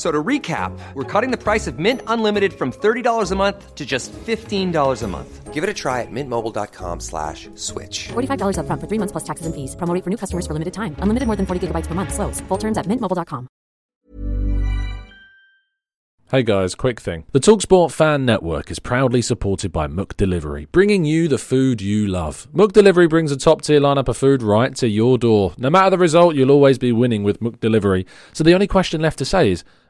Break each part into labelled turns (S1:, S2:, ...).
S1: So to recap, we're cutting the price of Mint Unlimited from $30 a month to just $15 a month. Give it a try at mintmobile.com slash switch.
S2: $45 up front for three months plus taxes and fees. Promo rate for new customers for limited time. Unlimited more than 40 gigabytes per month. Slows. Full terms at mintmobile.com.
S3: Hey guys, quick thing. The Talksport Fan Network is proudly supported by Mook Delivery, bringing you the food you love. Mook Delivery brings a top tier lineup of food right to your door. No matter the result, you'll always be winning with Mook Delivery. So the only question left to say is,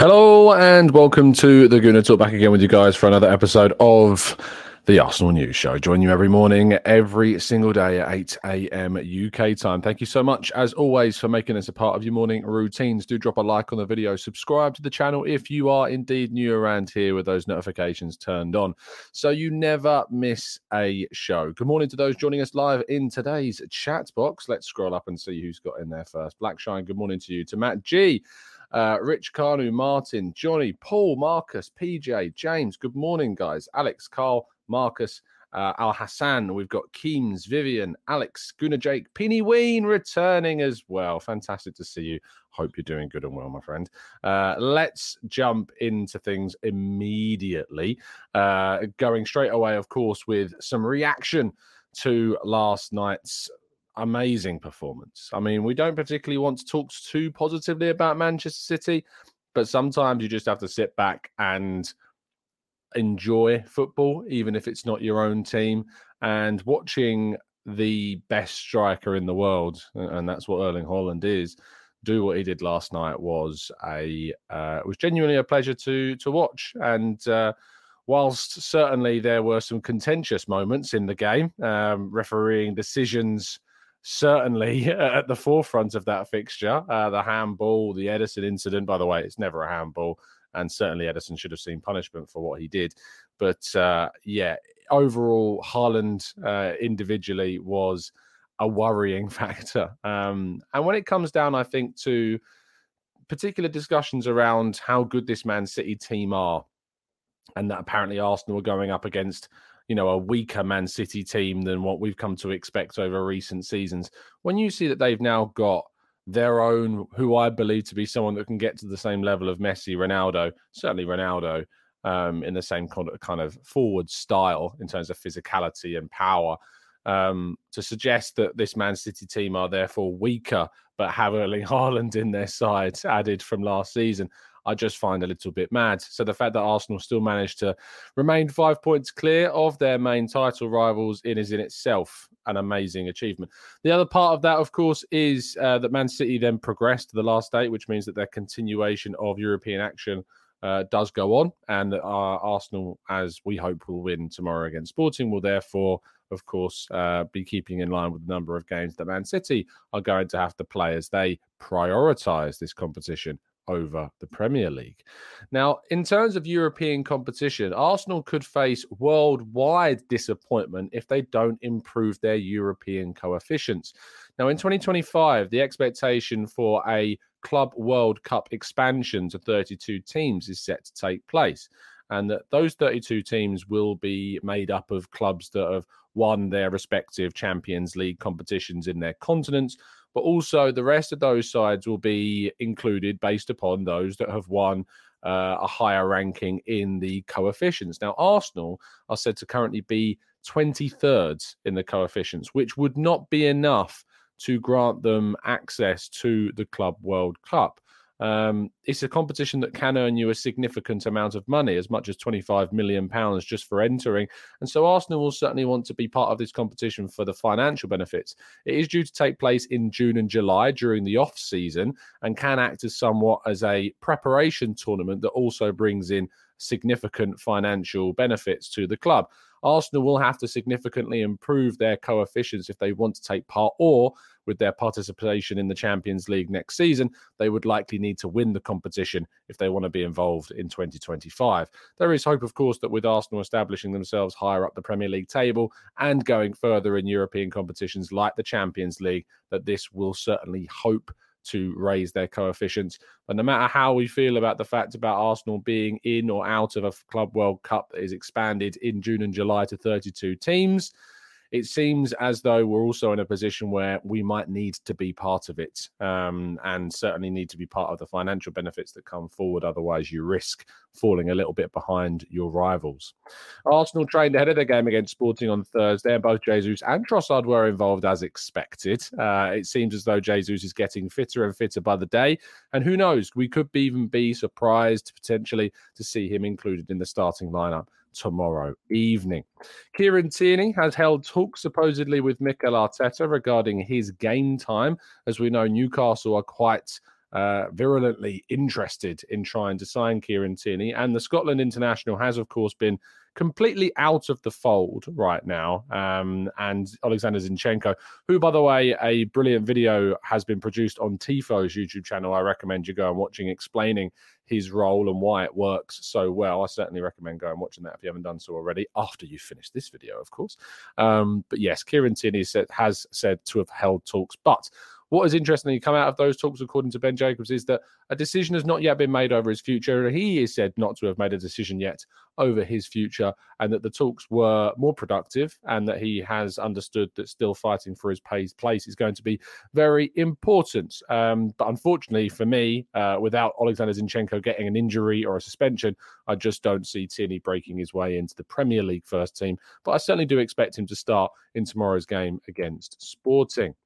S3: Hello and welcome to the Gooner Talk. Back again with you guys for another episode of the Arsenal News Show. Join you every morning, every single day at 8 a.m. UK time. Thank you so much, as always, for making this a part of your morning routines. Do drop a like on the video, subscribe to the channel if you are indeed new around here with those notifications turned on so you never miss a show. Good morning to those joining us live in today's chat box. Let's scroll up and see who's got in there first. Blackshine, good morning to you. To Matt G. Uh, Rich Kanu, Martin, Johnny, Paul, Marcus, PJ, James. Good morning, guys. Alex, Carl, Marcus, uh, Al Hassan. We've got Keems, Vivian, Alex, Gunnar Jake, Penny Ween returning as well. Fantastic to see you. Hope you're doing good and well, my friend. Uh, let's jump into things immediately. Uh, going straight away, of course, with some reaction to last night's amazing performance. I mean, we don't particularly want to talk too positively about Manchester City, but sometimes you just have to sit back and enjoy football, even if it's not your own team. And watching the best striker in the world, and that's what Erling Haaland is, do what he did last night was a uh, was genuinely a pleasure to to watch. And uh, whilst certainly there were some contentious moments in the game, um, refereeing decisions certainly at the forefront of that fixture. Uh, the handball, the Ederson incident, by the way, it's never a handball, and certainly Ederson should have seen punishment for what he did. But uh, yeah, overall, Haaland uh, individually was a worrying factor. Um, and when it comes down, I think, to particular discussions around how good this Man City team are, and that apparently Arsenal are going up against you know, a weaker Man City team than what we've come to expect over recent seasons. When you see that they've now got their own, who I believe to be someone that can get to the same level of Messi, Ronaldo, certainly Ronaldo, um, in the same kind of forward style in terms of physicality and power. Um, to suggest that this Man City team are therefore weaker, but have Erling Haaland in their side added from last season, I just find a little bit mad. So the fact that Arsenal still managed to remain five points clear of their main title rivals in is in itself an amazing achievement. The other part of that, of course, is uh, that Man City then progressed to the last eight, which means that their continuation of European action uh, does go on, and that Arsenal, as we hope, will win tomorrow against Sporting, will therefore, of course, uh, be keeping in line with the number of games that Man City are going to have to play as they prioritise this competition over the Premier League. Now, in terms of European competition, Arsenal could face worldwide disappointment if they don't improve their European coefficients. Now, in 2025, the expectation for a Club World Cup expansion to 32 teams is set to take place. And that those 32 teams will be made up of clubs that have won their respective Champions League competitions in their continents, but also the rest of those sides will be included based upon those that have won uh, a higher ranking in the coefficients. Now, Arsenal are said to currently be 23rd in the coefficients, which would not be enough to grant them access to the Club World Cup. Um, it's a competition that can earn you a significant amount of money, as much as 25 million pounds just for entering. And so Arsenal will certainly want to be part of this competition for the financial benefits. It is due to take place in June and July during the off season and can act as somewhat as a preparation tournament that also brings in significant financial benefits to the club. Arsenal will have to significantly improve their coefficients if they want to take part, or with their participation in the Champions League next season, they would likely need to win the competition if they want to be involved in 2025. There is hope, of course, that with Arsenal establishing themselves higher up the Premier League table and going further in European competitions like the Champions League, that this will certainly hope to raise their coefficients. But no matter how we feel about the fact about Arsenal being in or out of a Club World Cup that is expanded in June and July to 32 teams, it seems as though we're also in a position where we might need to be part of it um, and certainly need to be part of the financial benefits that come forward. Otherwise, you risk falling a little bit behind your rivals. Arsenal trained ahead of their game against Sporting on Thursday, and both Jesus and Trossard were involved as expected. Uh, it seems as though Jesus is getting fitter and fitter by the day. And who knows, we could even be surprised potentially to see him included in the starting lineup tomorrow evening. Kieran Tierney has held talks supposedly with Mikel Arteta regarding his game time. As we know, Newcastle are quite uh, virulently interested in trying to sign Kieran Tierney. And the Scotland international has, of course, been completely out of the fold right now. Um, and Alexander Zinchenko, who, by the way, a brilliant video has been produced on Tifo's YouTube channel. I recommend you go and watching, explaining his role and why it works so well. I certainly recommend going and watching that if you haven't done so already, after you finish this video, of course. Um, but yes, Kieran Tierney said, has said to have held talks, but what is interestingly come out of those talks, according to Ben Jacobs, is that a decision has not yet been made over his future. He is said not to have made a decision yet over his future, and that the talks were more productive, and that he has understood that still fighting for his place is going to be very important. Um, but unfortunately for me, uh, without Alexander Zinchenko getting an injury or a suspension, I just don't see Tierney breaking his way into the Premier League first team. But I certainly do expect him to start in tomorrow's game against Sporting.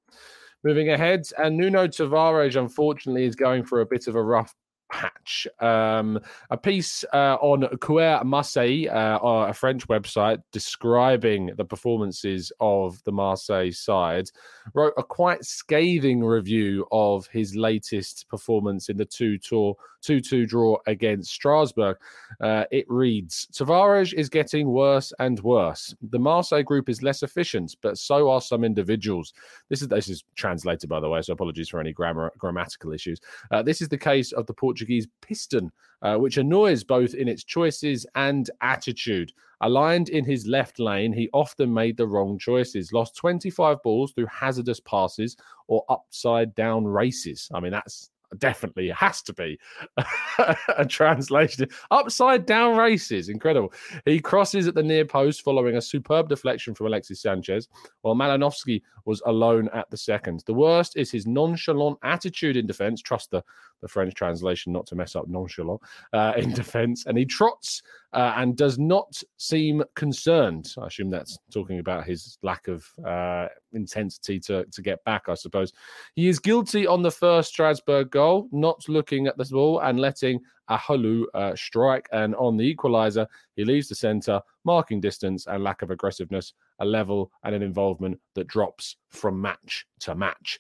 S3: Moving ahead, and Nuno Tavares, unfortunately, is going for a bit of a rough patch. Um, a piece uh, on Courir Marseille, uh, a French website, describing the performances of the Marseille side, wrote a quite scathing review of his latest performance in the two tour 2 2 draw against Strasbourg. Uh, it reads Tavares is getting worse and worse. The Marseille group is less efficient, but so are some individuals. This is this is translated, by the way, so apologies for any grammar grammatical issues. Uh, this is the case of the Portuguese piston, uh, which annoys both in its choices and attitude. Aligned in his left lane, he often made the wrong choices, lost 25 balls through hazardous passes or upside down races. I mean, that's definitely has to be a translation. Upside down races, incredible. He crosses at the near post following a superb deflection from Alexis Sanchez, while Malinovskyi was alone at the second. The worst is his nonchalant attitude in defence. Trust the, the French translation not to mess up nonchalant uh, in defence. And he trots uh, and does not seem concerned. I assume that's talking about his lack of uh, intensity to, to get back, I suppose. He is guilty on the first Strasbourg goal, not looking at the ball and letting Ahalu uh, strike. And on the equaliser, he leaves the centre, marking distance and lack of aggressiveness, a level and an involvement that drops from match to match.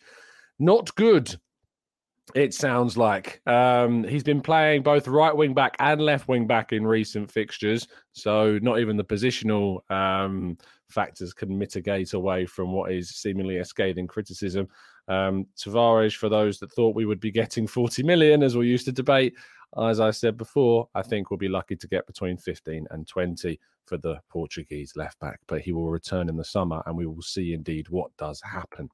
S3: Not good it sounds like um, he's been playing both right wing back and left wing back in recent fixtures, so not even the positional um, factors can mitigate away from what is seemingly a scathing criticism. Um, Tavares, for those that thought we would be getting 40 million, as we used to debate, as I said before, I think we'll be lucky to get between 15 and 20 for the Portuguese left back, but he will return in the summer and we will see indeed what does happen.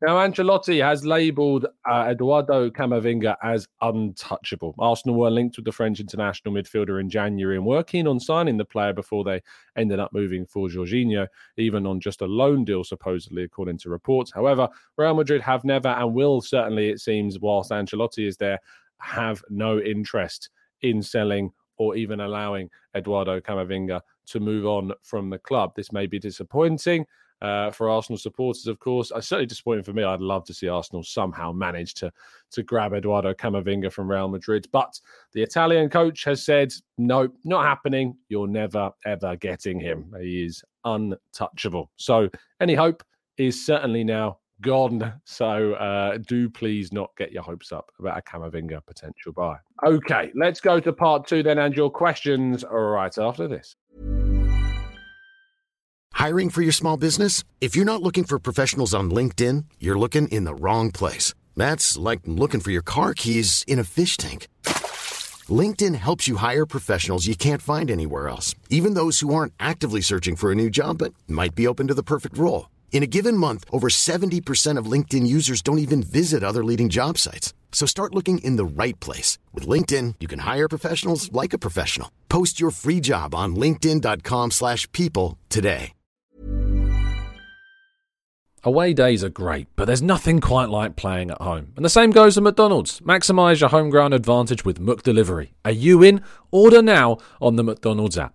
S3: Now, Ancelotti has labelled uh, Eduardo Camavinga as untouchable. Arsenal were linked with the French international midfielder in January and were keen on signing the player before they ended up moving for Jorginho, even on just a loan deal, supposedly, according to reports. However, Real Madrid have never and will certainly, it seems, whilst Ancelotti is there, have no interest in selling or even allowing Eduardo Camavinga to move on from the club. This may be disappointing. uh, for Arsenal supporters, of course. It's certainly disappointing for me. I'd love to see Arsenal somehow manage to to grab Eduardo Camavinga from Real Madrid, but the Italian coach has said, "No, not happening. You're never ever getting him. He is untouchable." So any hope is certainly now gone. So uh, do please not get your hopes up about a Camavinga potential buy. Okay, let's go to part two then and your questions right after this.
S4: Hiring for your small business? If you're not looking for professionals on LinkedIn, you're looking in the wrong place. That's like looking for your car keys in a fish tank. LinkedIn helps you hire professionals you can't find anywhere else, even those who aren't actively searching for a new job but might be open to the perfect role. In a given month, over 70% of LinkedIn users don't even visit other leading job sites. So start looking in the right place. With LinkedIn, you can hire professionals like a professional. Post your free job on linkedin.com slash people today.
S5: Away days are great, but there's nothing quite like playing at home. And the same goes for McDonald's. Maximise your home ground advantage with Mook Delivery. Are you in? Order now on the McDonald's app.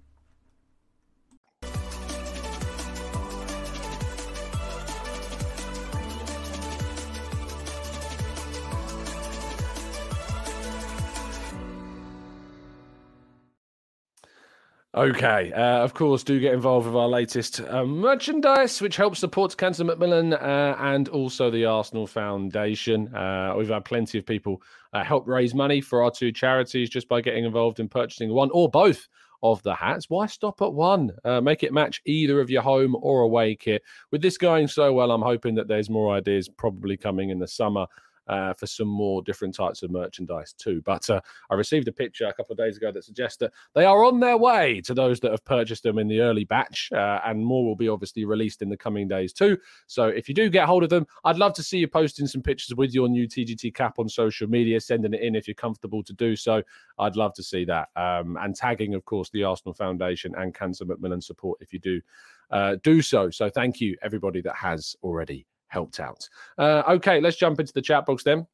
S3: Okay, uh, of course, do get involved with our latest uh, merchandise, which helps support Cancer Macmillan uh, and also the Arsenal Foundation. Uh, we've had plenty of people uh, help raise money for our two charities just by getting involved in purchasing one or both of the hats. Why stop at one? Uh, make it match either of your home or away kit. With this going so well, I'm hoping that there's more ideas probably coming in the summer uh, for some more different types of merchandise too. But uh, I received a picture a couple of days ago that suggests that they are on their way to those that have purchased them in the early batch, uh, and more will be obviously released in the coming days too. So if you do get hold of them, I'd love to see you posting some pictures with your new TGT cap on social media, sending it in if you're comfortable to do so. I'd love to see that, um, and tagging, of course, the Arsenal Foundation and Cancer Macmillan support if you do. Uh, do so. So, thank you, everybody that has already helped out. Uh, okay, let's jump into the chat box then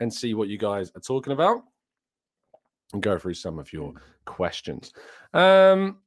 S3: and see what you guys are talking about and go through some of your questions. Um,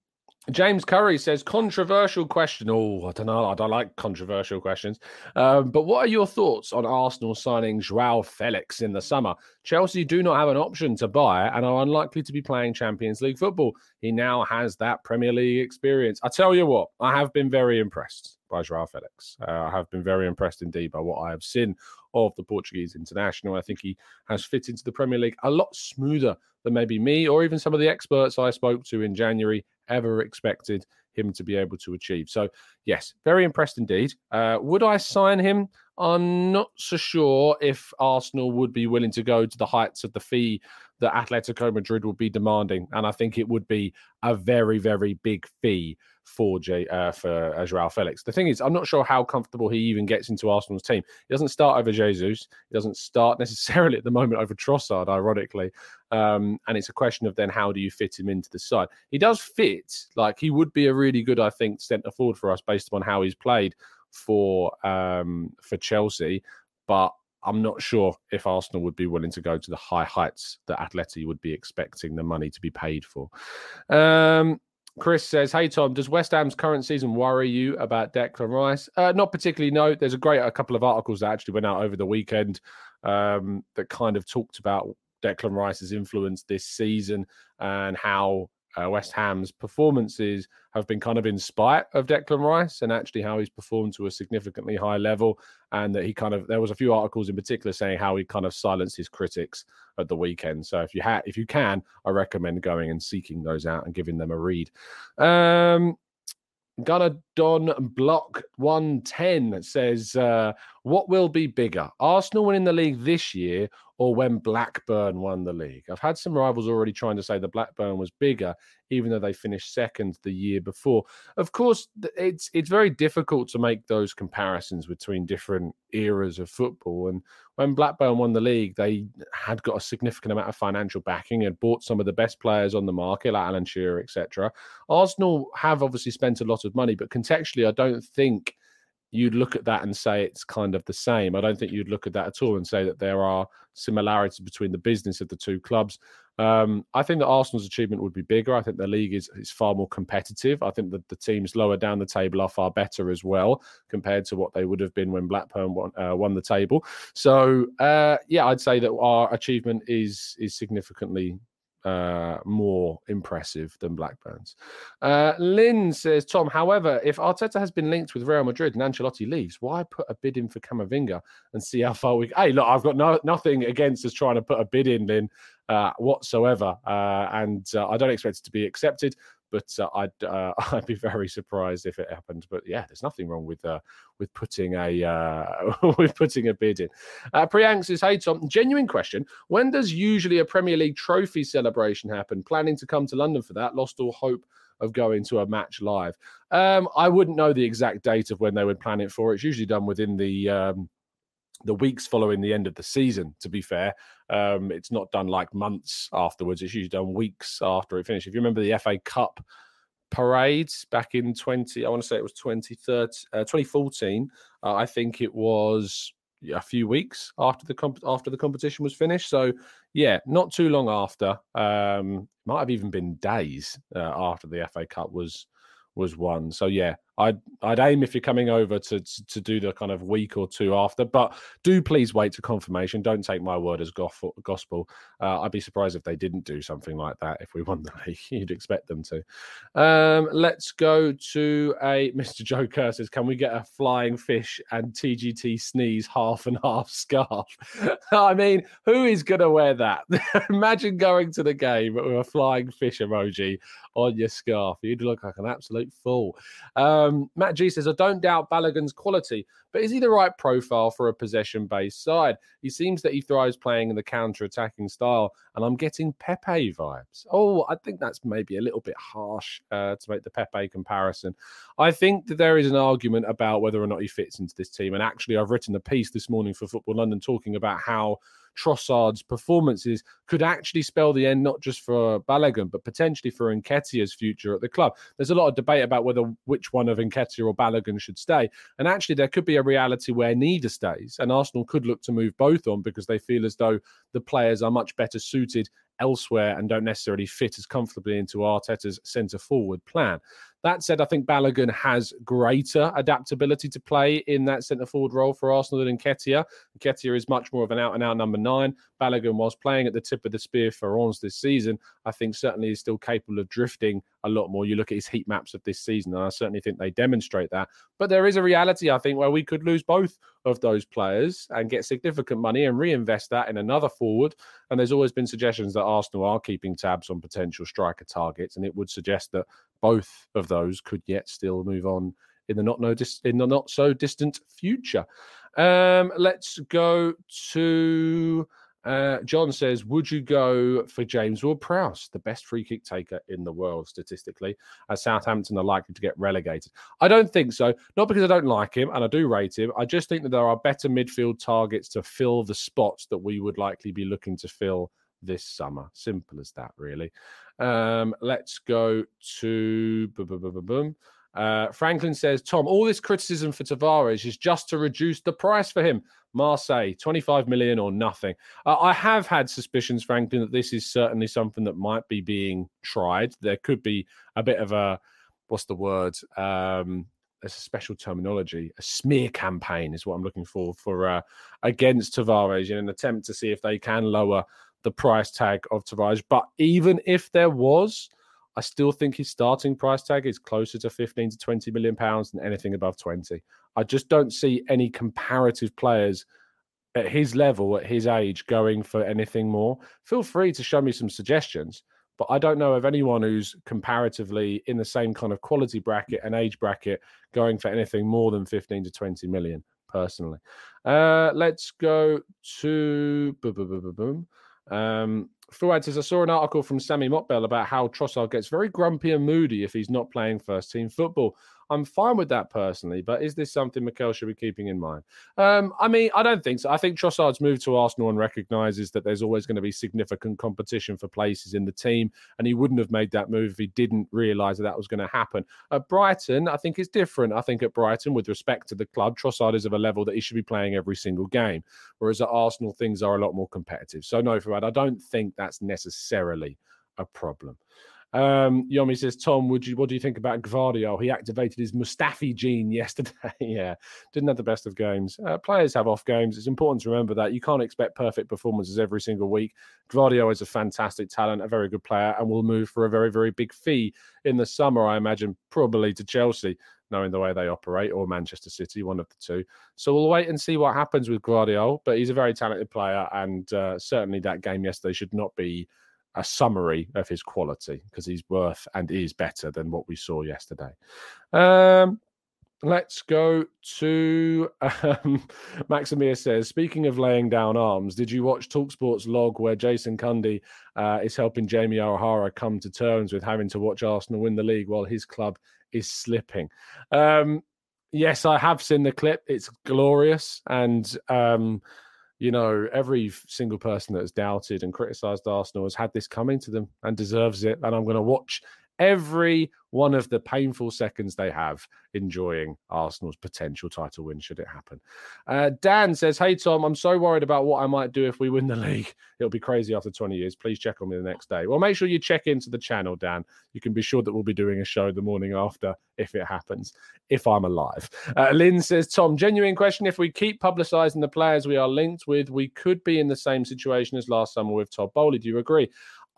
S3: James Curry says controversial question. Oh, I don't know. I don't like controversial questions. Um, but what are your thoughts on Arsenal signing Joao Felix in the summer? Chelsea do not have an option to buy and are unlikely to be playing Champions League football. He now has that Premier League experience. I tell you what, I have been very impressed by Joao Felix. Uh, I have been very impressed indeed by what I have seen of the Portuguese international. I think he has fit into the Premier League a lot smoother than maybe me or even some of the experts I spoke to in January ever expected him to be able to achieve. So, yes, very impressed indeed. Uh, would I sign him? I'm not so sure if Arsenal would be willing to go to the heights of the fee that Atletico Madrid would be demanding, and I think it would be a very, very big fee for J uh, for uh, Joao Felix. The thing is, I'm not sure how comfortable he even gets into Arsenal's team. He doesn't start over Jesus. He doesn't start necessarily at the moment over Trossard, ironically. Um, and it's a question of then how do you fit him into the side? He does fit. Like he would be a really good, I think, centre forward for us based upon how he's played for um, for Chelsea. But I'm not sure if Arsenal would be willing to go to the high heights that Atleti would be expecting the money to be paid for. Um, Chris says, "Hey Tom, does West Ham's current season worry you about Declan Rice? Uh, not particularly. No. There's a great a couple of articles that actually went out over the weekend um, that kind of talked about Declan Rice's influence this season and how uh, West Ham's performances have been kind of in spite of Declan Rice and actually how he's performed to a significantly high level. And that he kind of, there was a few articles in particular saying how he kind of silenced his critics at the weekend. So if you had, if you can, I recommend going and seeking those out and giving them a read. Um, Gunnar Don Block 110 says, uh, What will be bigger, Arsenal winning the league this year or when Blackburn won the league? I've had some rivals already trying to say the Blackburn was bigger, even though they finished second the year before. Of course, it's it's very difficult to make those comparisons between different eras of football. And when Blackburn won the league, they had got a significant amount of financial backing and bought some of the best players on the market, like Alan Shearer, etc. Arsenal have obviously spent a lot of money, but contextually, I don't think you'd look at that and say it's kind of the same. I don't think you'd look at that at all and say that there are similarities between the business of the two clubs. Um, I think that Arsenal's achievement would be bigger. I think the league is, is far more competitive. I think that the teams lower down the table are far better as well compared to what they would have been when Blackburn won, uh, won the table. So uh, yeah, I'd say that our achievement is is significantly uh, more impressive than Blackburn's. Uh, Lynn says, Tom, however, if Arteta has been linked with Real Madrid and Ancelotti leaves, why put a bid in for Camavinga and see how far we? Hey, look, I've got no, nothing against us trying to put a bid in, Lynn, uh, whatsoever, uh, and uh, I don't expect it to be accepted but uh, I'd uh, I'd be very surprised if it happened. But yeah, there's nothing wrong with uh, with putting a with putting a bid in. Uh, Priyank says, "Hey Tom, genuine question: When does usually a Premier League trophy celebration happen? Planning to come to London for that? Lost all hope." Of going to a match live, um, I wouldn't know the exact date of when they would plan it for. It's usually done within the um, the weeks following the end of the season. To be fair, um, it's not done like months afterwards. It's usually done weeks after it finishes. If you remember the FA Cup parades back in 20, I want to say it was 2013, uh, 2014. Uh, I think it was a few weeks after the comp- after the competition was finished. So yeah, not too long after. Um, might have even been days uh, after the FA Cup was was won. So yeah, I'd I'd aim if you're coming over to, to, to do the kind of week or two after, but do please wait for confirmation. Don't take my word as gospel. Uh, I'd be surprised if they didn't do something like that if we won the league. You'd expect them to. Um, let's go to a Mr. Joe Curses. Can we get a flying fish and TGT sneeze half and half scarf? I mean, who is going to wear that? Imagine going to the game with a flying fish emoji on your scarf. You'd look like an absolute fool. Um, um, Matt G says, I don't doubt Balogun's quality, but is he the right profile for a possession based side? He seems that he thrives playing in the counter attacking style, and I'm getting Pepe vibes. Oh, I think that's maybe a little bit harsh uh, to make the Pepe comparison. I think that there is an argument about whether or not he fits into this team. And actually, I've written a piece this morning for Football London talking about how Trossard's performances could actually spell the end not just for Balogun, but potentially for Nketiah's future at the club. There's a lot of debate about whether which one of Nketiah or Balogun should stay. And actually, there could be a reality where neither stays. And Arsenal could look to move both on because they feel as though the players are much better suited elsewhere and don't necessarily fit as comfortably into Arteta's centre forward plan. That said, I think Balogun has greater adaptability to play in that centre forward role for Arsenal than Nketiah. Nketiah is much more of an out and out number nine. Balogun, whilst playing at the tip of the spear for Reims this season, I think certainly is still capable of drifting a lot more. You look at his heat maps of this season, and I certainly think they demonstrate that. But there is a reality, I think, where we could lose both of those players and get significant money and reinvest that in another forward. And there's always been suggestions that Arsenal are keeping tabs on potential striker targets, and it would suggest that both of those could yet still move on in the not no dis- in the not so distant future. Um, let's go to uh, John says, Would you go for James Ward Prowse, the best free kick taker in the world statistically, as Southampton are likely to get relegated? I don't think so. Not because I don't like him and I do rate him. I just think that there are better midfield targets to fill the spots that we would likely be looking to fill this summer. Simple as that, really. Um, let's go to boom, boom, boom, boom. Uh, Franklin says, Tom, all this criticism for Tavares is just to reduce the price for him. Marseille, 25 million or nothing. Uh, I have had suspicions, Franklin, that this is certainly something that might be being tried. There could be a bit of a, what's the word? Um, there's a special terminology. A smear campaign is what I'm looking for for uh, against Tavares in an attempt to see if they can lower the price tag of Tavares. But even if there was, I still think his starting price tag is closer to 15 to 20 million pounds than anything above 20. I just don't see any comparative players at his level, at his age, going for anything more. Feel free to show me some suggestions, but I don't know of anyone who's comparatively in the same kind of quality bracket and age bracket going for anything more than 15 to 20 million personally. Uh, let's go to boom, boom, boom, boom, boom. Um, Fuad says, I saw an article from Sami Mokbel about how Trossard gets very grumpy and moody if he's not playing first team football. I'm fine with that personally, but is this something Mikel should be keeping in mind? Um, I mean, I don't think so. I think Trossard's move to Arsenal and recognises that there's always going to be significant competition for places in the team, and he wouldn't have made that move if he didn't realise that that was going to happen. At Brighton, I think it's different. I think at Brighton, with respect to the club, Trossard is of a level that he should be playing every single game, whereas at Arsenal, things are a lot more competitive. So no, Fuad, I don't think that's necessarily a problem. Um, Yomi says, Tom, would you what do you think about Gvardiol? He activated his Mustafi gene yesterday. yeah, didn't have the best of games. Uh, players have off games. It's important to remember that you can't expect perfect performances every single week. Gvardiol is a fantastic talent, a very good player, and will move for a very, very big fee in the summer, I imagine, probably to Chelsea, knowing the way they operate, or Manchester City, one of the two. So we'll wait and see what happens with Gvardiol, but he's a very talented player, and uh, certainly that game yesterday should not be a summary of his quality because he's worth and is better than what we saw yesterday. Um, let's go to um, Maximia says, speaking of laying down arms, did you watch Talksport's log where Jason Cundy uh, is helping Jamie O'Hara come to terms with having to watch Arsenal win the league while his club is slipping? Um, yes, I have seen the clip. It's glorious. And um, you know, every single person that has doubted and criticized Arsenal has had this coming to them and deserves it. And I'm going to watch every one of the painful seconds they have enjoying Arsenal's potential title win should it happen. Uh, Dan says, Hey, Tom, I'm so worried about what I might do if we win the league. It'll be crazy after 20 years. Please check on me the next day. Well, make sure you check into the channel, Dan. You can be sure that we'll be doing a show the morning after if it happens, if I'm alive. Uh, Lynn says, Tom, genuine question. If we keep publicizing the players we are linked with, we could be in the same situation as last summer with Todd Boehly. Do you agree?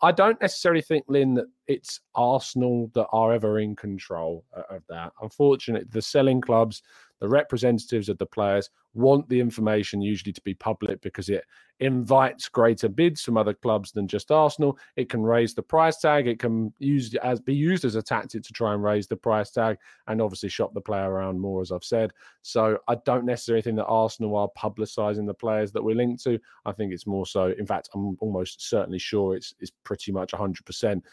S3: I don't necessarily think, Lynn, that it's Arsenal that are ever in control uh, of that. Unfortunately, the selling clubs, the representatives of the players want the information usually to be public because it invites greater bids from other clubs than just Arsenal. It can raise the price tag. It can use as be used as a tactic to try and raise the price tag and obviously shop the player around more, as I've said. So I don't necessarily think that Arsenal are publicising the players that we're linked to. I think it's more so. In fact, I'm almost certainly sure it's it's pretty much 100 percent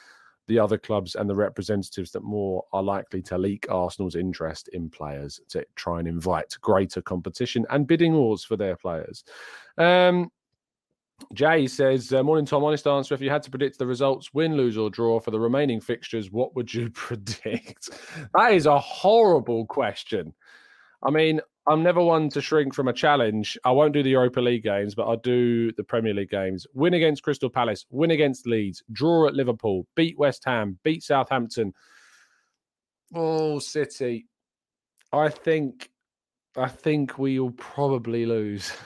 S3: the other clubs and the representatives that more are likely to leak Arsenal's interest in players to try and invite greater competition and bidding wars for their players. Um, Jay says, uh, Morning, Tom. Honest answer. If you had to predict the results, win, lose, or draw for the remaining fixtures, what would you predict? that is a horrible question. I mean, I'm never one to shrink from a challenge. I won't do the Europa League games, but I'll do the Premier League games. Win against Crystal Palace, win against Leeds, draw at Liverpool, beat West Ham, beat Southampton. Oh, City. I think I think we'll probably lose.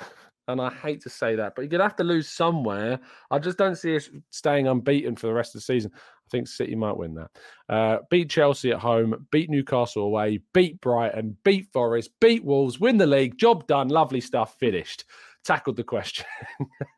S3: And I hate to say that, but you're gonna have to lose somewhere. I just don't see us staying unbeaten for the rest of the season. Think City might win that. Uh, beat Chelsea at home, beat Newcastle away, beat Brighton, beat Forest, beat Wolves, win the league. Job done. Lovely stuff. Finished tackled the question.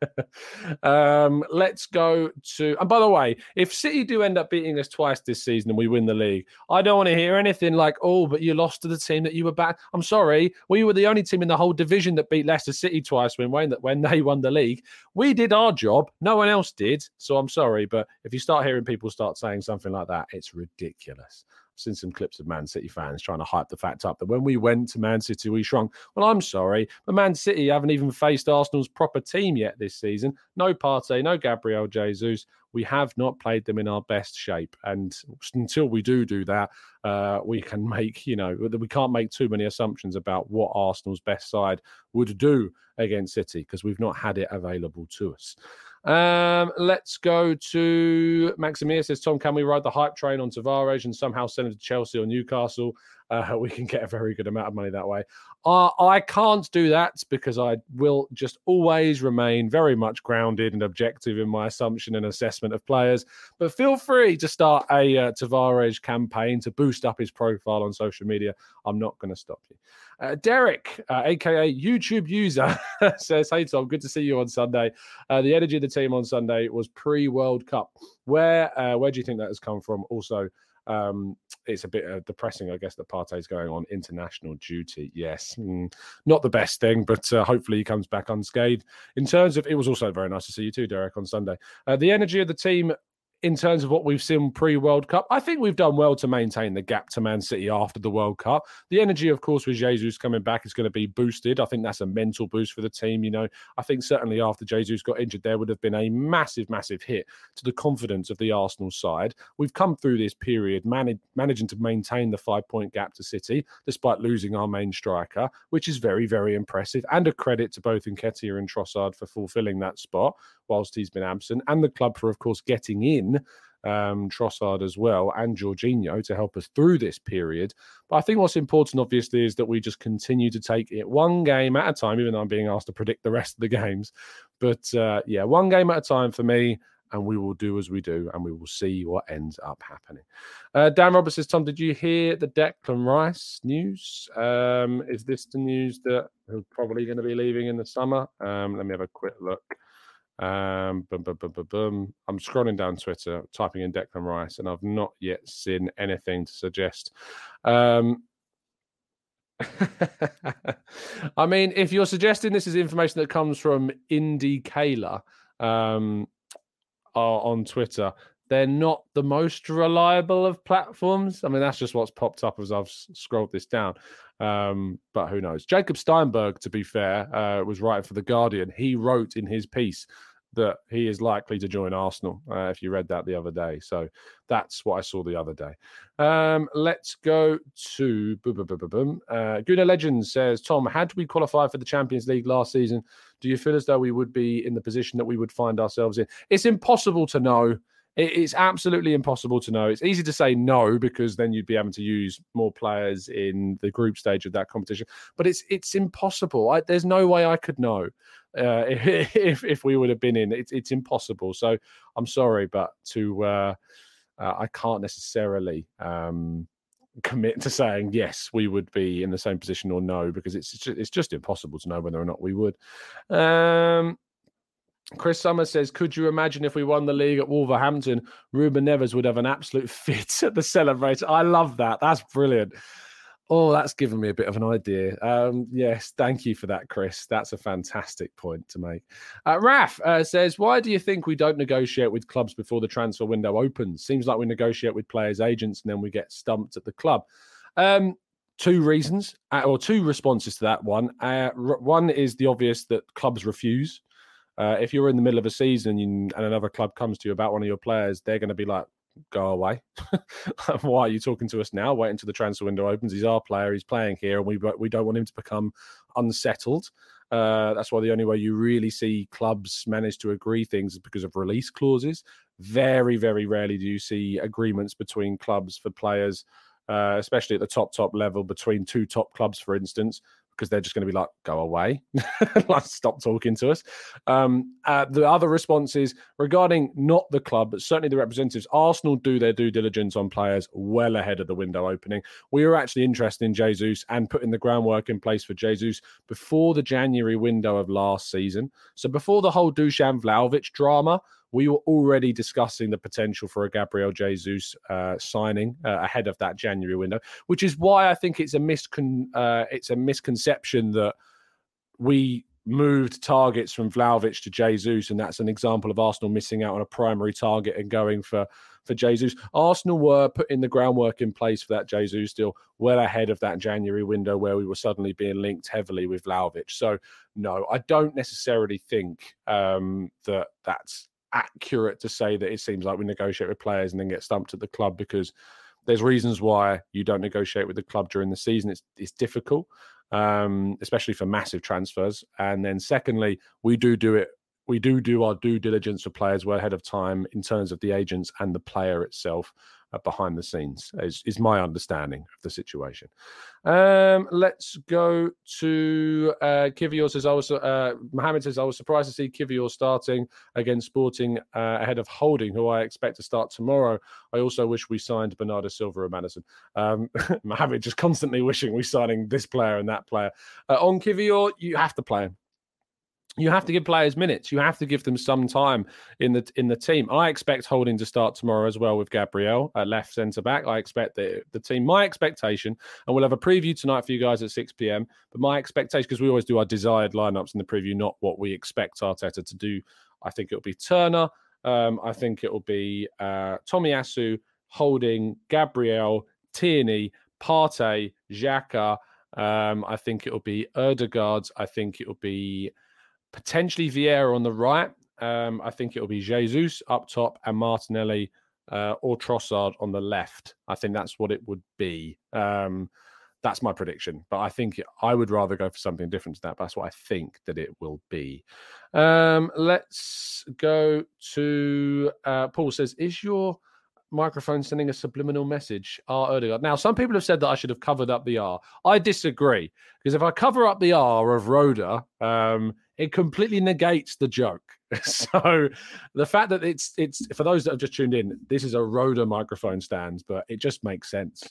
S3: um, let's go to. And by the way, if City do end up beating us twice this season and we win the league, I don't want to hear anything like, "Oh, but you lost to the team that you were back." I'm sorry, we were the only team in the whole division that beat Leicester City twice when when when they won the league. We did our job, no one else did. So I'm sorry, but if you start hearing people start saying something like that, it's ridiculous seen some clips of Man City fans trying to hype the fact up that when we went to Man City, we shrunk. Well, I'm sorry, but Man City haven't even faced Arsenal's proper team yet this season. No Partey, no Gabriel Jesus. We have not played them in our best shape. And until we do do that, uh, we can make, you know, we can't make too many assumptions about what Arsenal's best side would do against City because we've not had it available to us. Um, let's go to Maximia says, Tom, can we ride the hype train on Tavares and somehow send him to Chelsea or Newcastle? Uh, we can get a very good amount of money that way. Uh, I can't do that because I will just always remain very much grounded and objective in my assumption and assessment of players. But feel free to start a uh, Tavares campaign to boost up his profile on social media. I'm not going to stop you. Uh, Derek, aka uh, YouTube user, says, "Hey Tom, good to see you on Sunday. Uh, the energy of the team on Sunday was pre World Cup. Where uh, where do you think that has come from? Also." Um, it's a bit uh, depressing, I guess, that Partey's going on international duty. Yes, mm, not the best thing, but uh, hopefully he comes back unscathed. In terms of, it was also very nice to see you too, Derek, on Sunday. The energy of the team in terms of what we've seen pre World Cup. I think we've done well to maintain the gap to Man City after the World Cup. The energy, of course, with Jesus coming back is going to be boosted. I think that's a mental boost for the team. You know, I think certainly after Jesus got injured, there would have been a massive, massive hit to the confidence of the Arsenal side. We've come through this period managing to maintain the five point gap to City despite losing our main striker, which is very, very impressive and a credit to both Nketiah and Trossard for fulfilling that spot whilst he's been absent, and the club for, of course, getting in um, Trossard as well and Jorginho to help us through this period. But I think what's important, obviously, is that we just continue to take it one game at a time, even though I'm being asked to predict the rest of the games. But uh, yeah, one game at a time for me. And we will do as we do, and we will see what ends up happening. Uh, Dan Roberts says, Tom, did you hear the Declan Rice news? Um, is this the news that he's probably going to be leaving in the summer? Um, let me have a quick look. Um, boom, boom, boom, boom, boom. I'm scrolling down Twitter, typing in Declan Rice, and I've not yet seen anything to suggest. Um, I mean, if you're suggesting this is information that comes from Indykaila um, on Twitter, they're not the most reliable of platforms. I mean, that's just what's popped up as I've scrolled this down. Um, but who knows? Jacob Steinberg, to be fair, uh, was writing for The Guardian. He wrote in his piece that he is likely to join Arsenal, uh, if you read that the other day. So that's what I saw the other day. Um, let's go to boom, boom, boom, boom. Uh, Guna Legend says, Tom, had we qualified for the Champions League last season, do you feel as though we would be in the position that we would find ourselves in? It's impossible to know it's absolutely impossible to know. It's easy to say no because then you'd be able to use more players in the group stage of that competition. But it's it's impossible. I, there's no way I could know uh, if if we would have been in. It's it's impossible. So I'm sorry, but to uh, uh, I can't necessarily. Um, commit to saying yes we would be in the same position or no because it's just, it's just impossible to know whether or not we would um Chris Summers says, Could you imagine if we won the league at Wolverhampton? Ruben Neves would have an absolute fit at the celebration. I love that. That's brilliant. Oh, that's given me a bit of an idea. Um, yes, thank you for that, Chris. That's a fantastic point to make. Uh, Raf uh, says, Why do you think we don't negotiate with clubs before the transfer window opens? Seems like we negotiate with players' agents and then we get stumped at the club. Um, two reasons, uh, or two responses to that one. Uh, one is the obvious that clubs refuse. Uh, if you're in the middle of a season and, another club comes to you about one of your players, they're going to be like, go away. Why are you talking to us now? Wait until the transfer window opens. He's our player. He's playing here, and we we don't want him to become unsettled. Uh, that's why the only way you really see clubs manage to agree things is because of release clauses. Very, very rarely do you see agreements between clubs for players, uh, especially at the top top level between two top clubs, for instance, because they're just going to be like, go away, like stop talking to us. Um, uh, the other responses regarding not the club, but certainly the representatives, Arsenal do their due diligence on players well ahead of the window opening. We were actually interested in Jesus and putting the groundwork in place for Jesus before the January window of last season. So before the whole Dusan Vlahovic drama, we were already discussing the potential for a Gabriel Jesus uh, signing uh, ahead of that January window, which is why I think it's a miscon uh, it's a misconception that we moved targets from Vlahovic to Jesus, and that's an example of Arsenal missing out on a primary target and going for for Jesus. Arsenal were putting the groundwork in place for that Jesus deal well ahead of that January window where we were suddenly being linked heavily with Vlahovic. So no, I don't necessarily think um, that that's accurate to say that it seems like we negotiate with players and then get stumped at the club because there's reasons why you don't negotiate with the club during the season. It's it's difficult, um, especially for massive transfers. And then secondly, we do do it. We do do our due diligence for players well ahead of time in terms of the agents and the player itself uh, behind the scenes, is, is my understanding of the situation. Um, let's go to uh, Kiwior says, I was, uh, Mohammed says, I was surprised to see Kiwior starting against Sporting uh, ahead of Holding, who I expect to start tomorrow. I also wish we signed Bernardo Silva or Maddison. Um, Mohammed just constantly wishing we signing this player and that player. Uh, on Kiwior, you have to play him you have to give players minutes. You have to give them some time in the in the team. I expect Holding to start tomorrow as well with Gabriel at left centre back. I expect the the team. My expectation, and we'll have a preview tonight for you guys at six pm. But my expectation, because we always do our desired lineups in the preview, not what we expect Arteta to do. I think it'll be Turner, Um, I think it will be uh, Tomiyasu, Holding, Gabriel, Tierney, Partey, Xhaka. Um, I think it will be Odegaard. I think it will be potentially Vieira on the right. Um, I think it will be Jesus up top and Martinelli uh, or Trossard on the left. I think that's what it would be. Um, that's my prediction. But I think I would rather go for something different to that. But that's what I think that it will be. Um, let's go to uh, Paul says, Is your microphone sending a subliminal message? R. Odegaard. Now, some people have said that I should have covered up the R. I disagree. Because if I cover up the R of Rode, um, it completely negates the joke. so the fact that it's it's for those that have just tuned in, this is a Rode microphone stand, but it just makes sense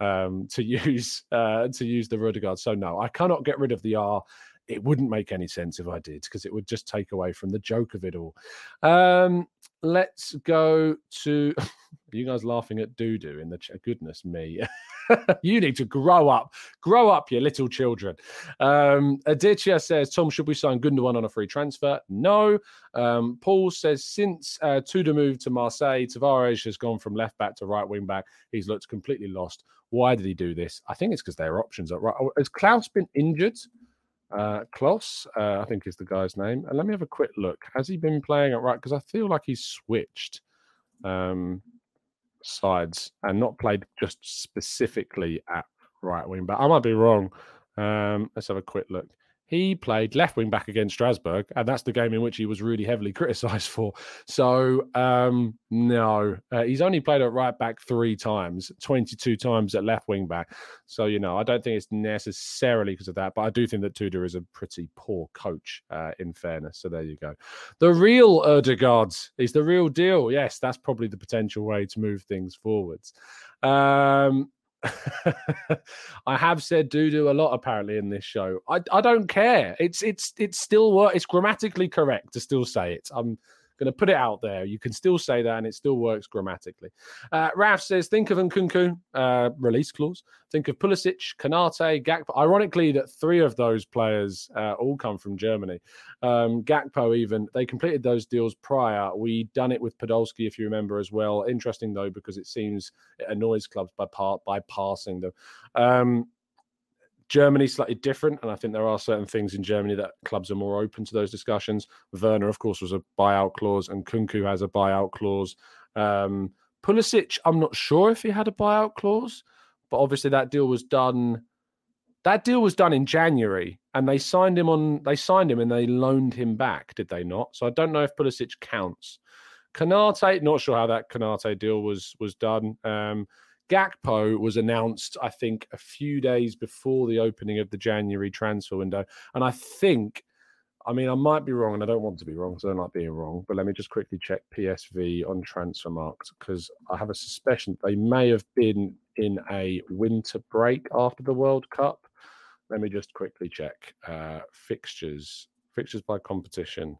S3: um, to use uh, to use the Rudegaard. So no, I cannot get rid of the R. It wouldn't make any sense if I did because it would just take away from the joke of it all. Um, let's go to you guys laughing at doo in the. Goodness me. you need to grow up. Grow up, you little children. Um, Aditya says, Tom, should we sign Gundogan on a free transfer? No. Um, Paul says, since uh, Tudor moved to Marseille, Tavares has gone from left back to right wing back. He's looked completely lost. Why did he do this? I think it's because their options are right. Has Clauss been injured? Uh, Clauss, uh, I think is the guy's name. And let me have a quick look. Has he been playing at right? Because I feel like he's switched. Um, sides and not played just specifically at right wing But I might be wrong. Um, let's have a quick look. He played left wing back against Strasbourg, and that's the game in which he was really heavily criticised for. So, um, no, uh, he's only played at right back three times, 22 times at left wing back. So, you know, I don't think it's necessarily because of that, but I do think that Tudor is a pretty poor coach, uh, in fairness. So, there you go. The real Erdegaard is the real deal. Yes, that's probably the potential way to move things forwards. Um, I have said doo doo a lot apparently in this show. I, I don't care. It's it's it's still. It's grammatically correct to still say it. I'm going to put it out there. You can still say that, and it still works grammatically. Uh, Raf says, think of Nkunku uh, release clause. Think of Pulisic, Konate, Gakpo. Ironically, that three of those players uh, all come from Germany. Um, Gakpo, even they completed those deals prior. We done it with Podolski, if you remember as well. Interesting though, because it seems it annoys clubs by part by passing them. Um, Germany's slightly different, and I think there are certain things in Germany that clubs are more open to those discussions. Werner, of course, was a buyout clause, and Nkunku has a buyout clause. Um, Pulisic, I'm not sure if he had a buyout clause, but obviously that deal was done. That deal was done in January, and they signed him on. They signed him and they loaned him back, did they not? So I don't know if Pulisic counts. Konate, not sure how that Konate deal was was done. Um, Gakpo was announced, I think, a few days before the opening of the January transfer window. And I think, I mean, I might be wrong, and I don't want to be wrong because I don't like being wrong, but let me just quickly check PSV on Transfermarkt because I have a suspicion they may have been in a winter break after the World Cup. Let me just quickly check uh, fixtures, fixtures by competition.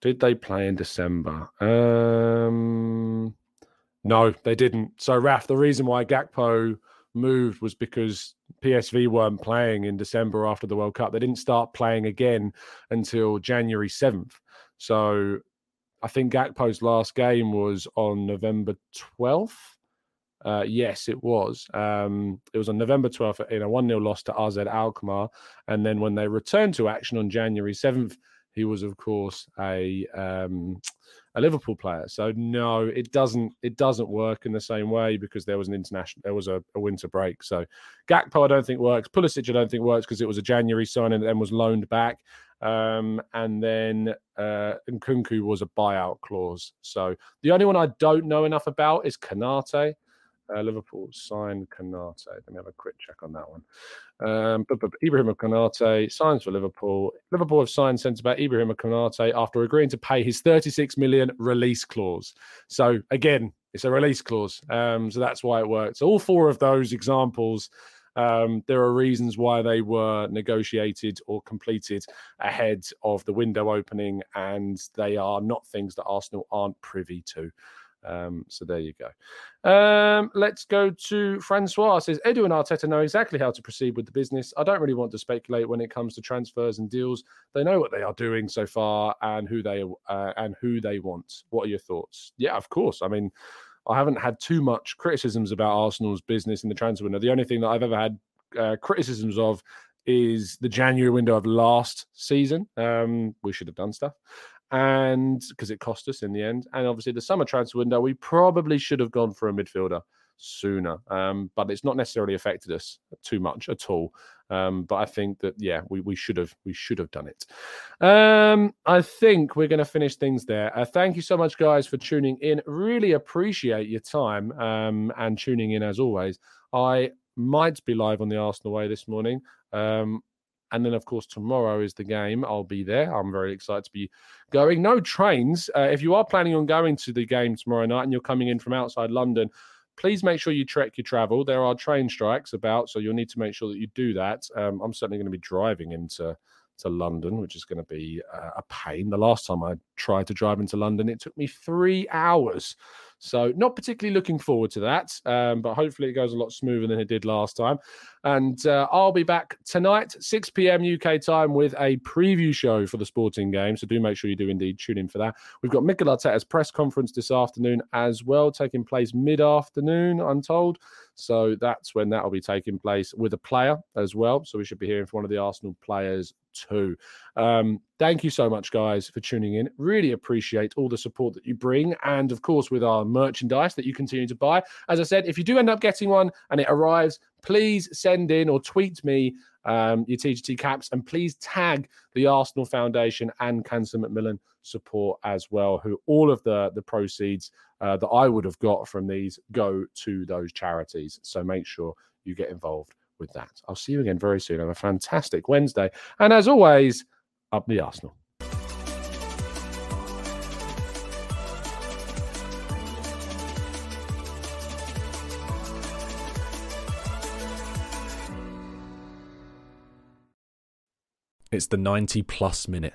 S3: Did they play in December? Um, no, they didn't. So, Raf, the reason why Gakpo moved was because PSV weren't playing in December after the World Cup. They didn't start playing again until January 7th. So, I think Gakpo's last game was on November 12th. Uh, yes, it was. Um, it was on November 12th in a 1 0 loss to AZ Alkmaar. And then when they returned to action on January 7th, he was, of course, a um, a Liverpool player. So no, it doesn't it doesn't work in the same way because there was an international there was a, a winter break. So Gakpo I don't think works. Pulisic I don't think works because it was a January signing and then was loaned back. Um, and then uh, Nkunku was a buyout clause. So the only one I don't know enough about is Konate. Uh, Liverpool signed Konate. Let me have a quick check on that one. Um, but, but Ibrahim Konate signs for Liverpool. Liverpool have signed centre back Ibrahim Konate after agreeing to pay his 36 million release clause. So again, it's a release clause. Um, so that's why it works. All four of those examples. Um, there are reasons why they were negotiated or completed ahead of the window opening, and they are not things that Arsenal aren't privy to. Um, so there you go. Um, let's go to Francois. Says Edu and Arteta know exactly how to proceed with the business. I don't really want to speculate when it comes to transfers and deals. They know what they are doing so far and who they uh, and who they want. What are your thoughts? Yeah, of course. I mean, I haven't had too much criticisms about Arsenal's business in the transfer window. The only thing that I've ever had uh, criticisms of is the January window of last season. Um, we should have done stuff and because it cost us in the end. And obviously, the summer transfer window, we probably should have gone for a midfielder sooner, um, but it's not necessarily affected us too much at all. Um, but I think that yeah, we, we should have we should have done it. Um, I think we're going to finish things there. Uh, thank you so much, guys, for tuning in. Really appreciate your time um, and tuning in as always. I might be live on the Arsenal way this morning. Um, and then, of course, tomorrow is the game. I'll be there. I'm very excited to be going. No trains. Uh, if you are planning on going to the game tomorrow night and you're coming in from outside London, please make sure you track your travel. There are train strikes about, so you'll need to make sure that you do that. Um, I'm certainly going to be driving into to London, which is going to be uh, a pain. The last time I tried to drive into London, it took me three hours. So, not particularly looking forward to that, um, but hopefully it goes a lot smoother than it did last time. And uh, I'll be back tonight, 6 p.m. UK time, with a preview show for the sporting game. So, do make sure you do indeed tune in for that. We've got Mikel Arteta's press conference this afternoon as well, taking place mid afternoon, I'm told. So, that's when that will be taking place with a player as well. So, we should be hearing from one of the Arsenal players too. Um, thank you so much, guys, for tuning in. Really appreciate all the support that you bring. And of course, with our merchandise that you continue to buy. As I said, if you do end up getting one and it arrives, please send in or tweet me um, your TGT caps and please tag the Arsenal Foundation and Cancer Macmillan support as well, who all of the, the proceeds uh, that I would have got from these go to those charities. So make sure you get involved with that. I'll see you again very soon. Have a fantastic Wednesday. And as always, up the Arsenal.
S5: It's the 90 plus minute.